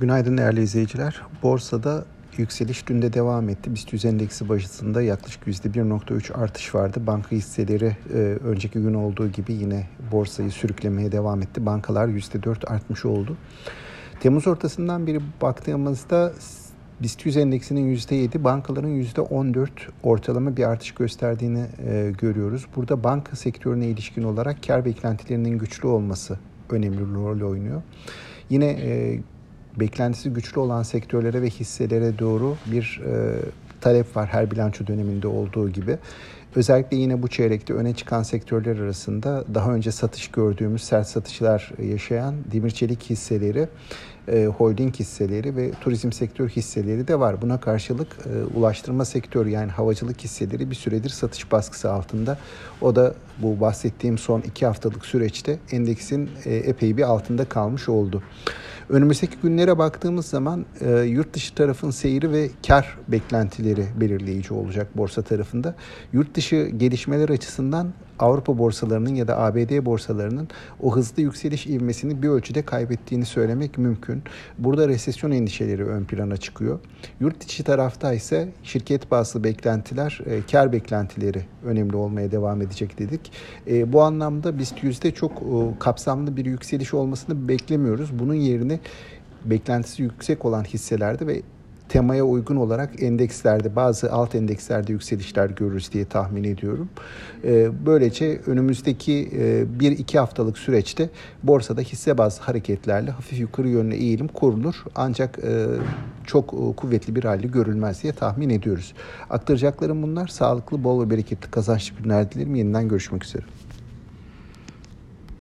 Günaydın değerli izleyiciler. Borsada yükseliş dün de devam etti. BIST 100 endeksi başında yaklaşık %1.3 artış vardı. Banka hisseleri e, önceki gün olduğu gibi yine borsayı sürüklemeye devam etti. Bankalar %4 artmış oldu. Temmuz ortasından beri baktığımızda BIST 100 endeksinin %7, bankaların %14 ortalama bir artış gösterdiğini e, görüyoruz. Burada banka sektörüne ilişkin olarak kar beklentilerinin güçlü olması önemli rol oynuyor. Yine e, beklentisi güçlü olan sektörlere ve hisselere doğru bir e, talep var her bilanço döneminde olduğu gibi. Özellikle yine bu çeyrekte öne çıkan sektörler arasında daha önce satış gördüğümüz sert satışlar yaşayan demir çelik hisseleri, e, holding hisseleri ve turizm sektör hisseleri de var. Buna karşılık e, ulaştırma sektörü yani havacılık hisseleri bir süredir satış baskısı altında. O da bu bahsettiğim son iki haftalık süreçte endeksin e, epey bir altında kalmış oldu. Önümüzdeki günlere baktığımız zaman e, yurt dışı tarafın seyri ve kar beklentileri belirleyici olacak borsa tarafında. Yurt dışı gelişmeler açısından Avrupa borsalarının ya da ABD borsalarının o hızlı yükseliş ivmesini bir ölçüde kaybettiğini söylemek mümkün. Burada resesyon endişeleri ön plana çıkıyor. Yurt içi tarafta ise şirket bazlı beklentiler, e, kar beklentileri önemli olmaya devam edecek dedik. E, bu anlamda BIST yüzde çok e, kapsamlı bir yükseliş olmasını beklemiyoruz. Bunun yerine beklentisi yüksek olan hisselerde ve temaya uygun olarak endekslerde bazı alt endekslerde yükselişler görürüz diye tahmin ediyorum. Ee, böylece önümüzdeki e, bir iki haftalık süreçte borsada hisse bazı hareketlerle hafif yukarı yönlü eğilim kurulur. Ancak e, çok e, kuvvetli bir halde görülmez diye tahmin ediyoruz. Aktaracaklarım bunlar. Sağlıklı, bol ve bereketli kazançlı günler dilerim. Yeniden görüşmek üzere.